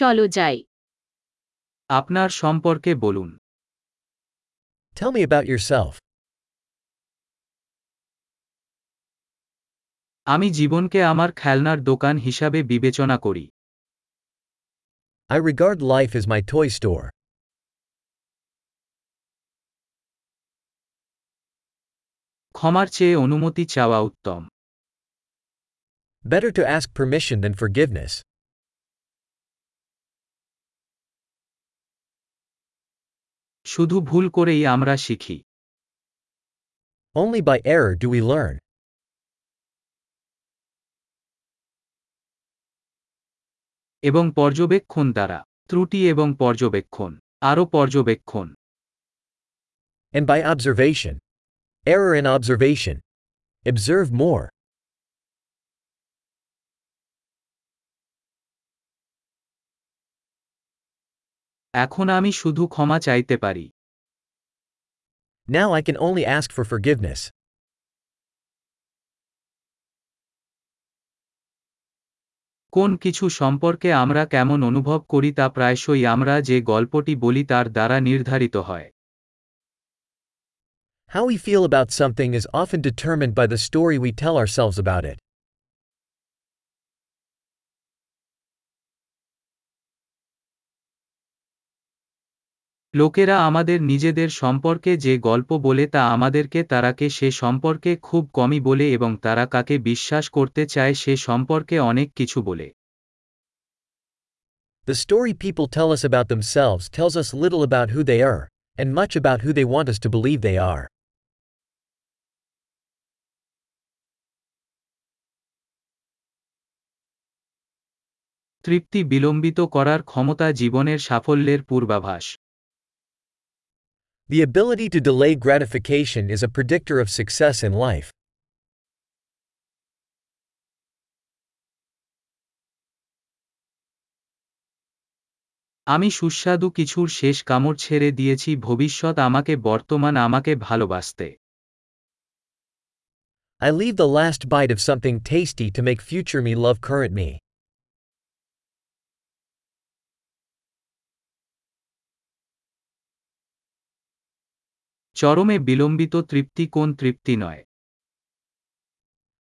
চলো যাই আপনার সম্পর্কে বলুন Tell me about yourself. আমি জীবনকে আমার খেলনার দোকান হিসাবে বিবেচনা করি I regard life as my toy store. ক্ষমার চেয়ে অনুমতি চাওয়া উত্তম Better to ask permission than forgiveness. শুধু ভুল করেই আমরা শিখি Only by error do we learn. এবং পর্যবেক্ষণ দ্বারা ত্রুটি এবং পর্যবেক্ষণ আরও পর্যবেক্ষণ And by observation. Error in observation. Observe more. এখন আমি শুধু ক্ষমা চাইতে পারি Now I can only ask for forgiveness. কোন কিছু সম্পর্কে আমরা কেমন অনুভব করি তা প্রায়শই আমরা যে গল্পটি বলি তার দ্বারা নির্ধারিত হয় How we feel about something is often determined by the story we tell ourselves about it. লোকেরা আমাদের নিজেদের সম্পর্কে যে গল্প বলে তা আমাদেরকে তারাকে সে সম্পর্কে খুব কমই বলে এবং তারা কাকে বিশ্বাস করতে চায় সে সম্পর্কে অনেক কিছু বলে The story people tell us about themselves tells us little about who they are, and much about who they want us to believe they are. তৃপ্তি বিলম্বিত করার ক্ষমতা জীবনের সাফল্যের পূর্বাভাস The ability to delay gratification is a predictor of success in life. আমি সুস্বাদু কিছুর শেষ কামড় ছেড়ে দিয়েছি ভবিষ্যৎ আমাকে বর্তমান আমাকে ভালোবাসতে I leave the last bite of something tasty to make future me love current me. চরমে বিলম্বিত তৃপ্তি কোন তৃপ্তি নয়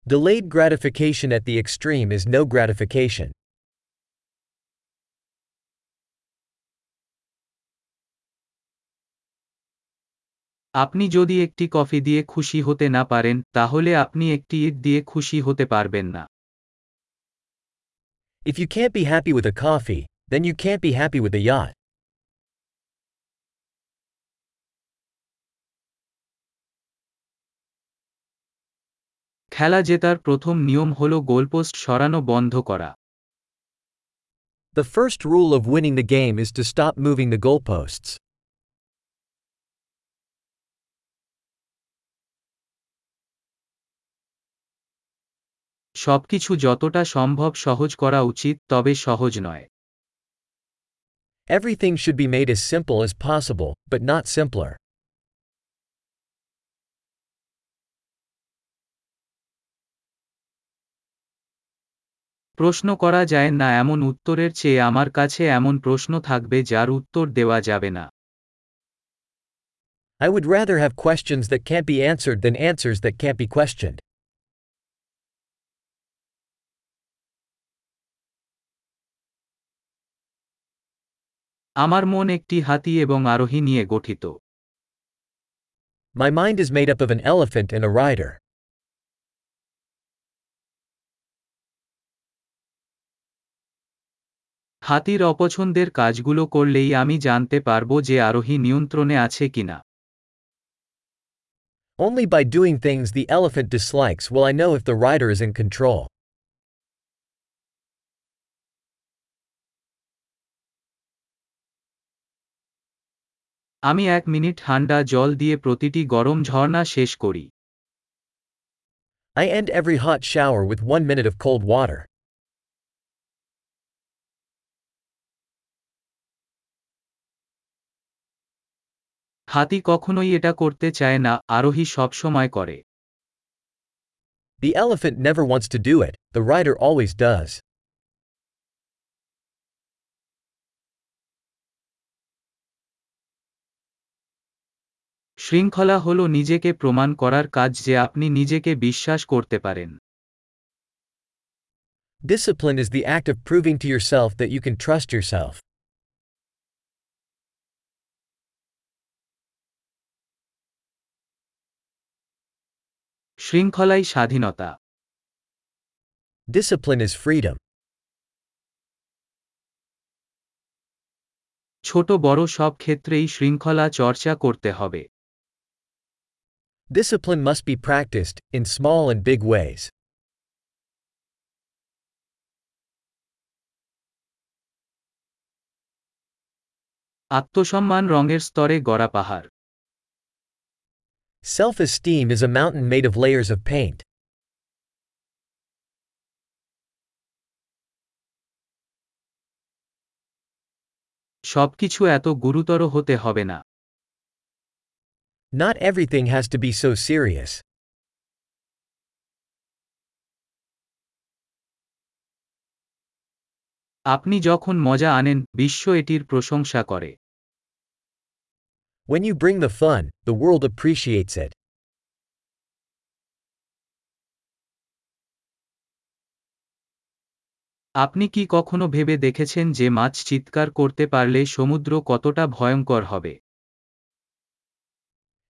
Delayed gratification at the extreme is no gratification. আপনি যদি একটি কফি দিয়ে খুশি হতে না পারেন তাহলে আপনি একটি ইট দিয়ে খুশি হতে পারবেন না If you can't be happy with a coffee, then you can't be happy with a yacht. খেলা জেতার প্রথম নিয়ম হল গোলপোস্ট সরানো বন্ধ করা The first rule of winning the game is to stop moving the goalposts. সবকিছু যতটা সম্ভব সহজ করা উচিত তবে সহজ নয় Everything should be made as simple as possible, but not simpler. প্রশ্ন করা যায় না এমন উত্তরের চেয়ে আমার কাছে এমন প্রশ্ন থাকবে যার উত্তর দেওয়া যাবে না I would rather have questions that can't be answered than answers that can't be questioned. আমার মন একটি হাতি এবং আরোহী নিয়ে গঠিত My mind is made up of an elephant and a rider. হাতির অপছন্দের কাজগুলো করলেই আমি জানতে পারব যে আরোহী নিয়ন্ত্রণে আছে কিনা Only by doing things the elephant dislikes will I know if the rider is in control. আমি এক মিনিট ঠান্ডা জল দিয়ে প্রতিটি গরম ঝর্ণা শেষ করি I end every hot shower with one minute of cold water. হাতি কখনোই এটা করতে চায় না আরোহী সবসময় করে The elephant never wants to do it, the rider always does. শৃঙ্খলা হল নিজেকে প্রমাণ করার কাজ যে আপনি নিজেকে বিশ্বাস করতে পারেন Discipline is the act of proving to yourself that you can trust yourself. শৃঙ্খলাই স্বাধীনতা। ডিসিপ্লিন ইজ ফ্রিডম ছোট বড় সব ক্ষেত্রেই শৃঙ্খলা চর্চা করতে হবে। Discipline must be practised in small and big ways আত্মসম্মান রঙের স্তরে গড়া পাহাড়। Self esteem is a mountain made of layers of paint. সবকিছু এত গুরুতর হতে হবে না Not everything has to be so serious. আপনি যখন মজা আনেন বিশ্ব এটির প্রশংসা করে When you bring the fun, the world appreciates it. আপনি কি কখনো ভেবে দেখেছেন যে মাছ চিৎকার করতে পারলে সমুদ্র কতটা ভয়ঙ্কর হবে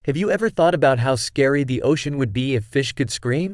Have you ever thought about how scary the ocean would be if fish could scream?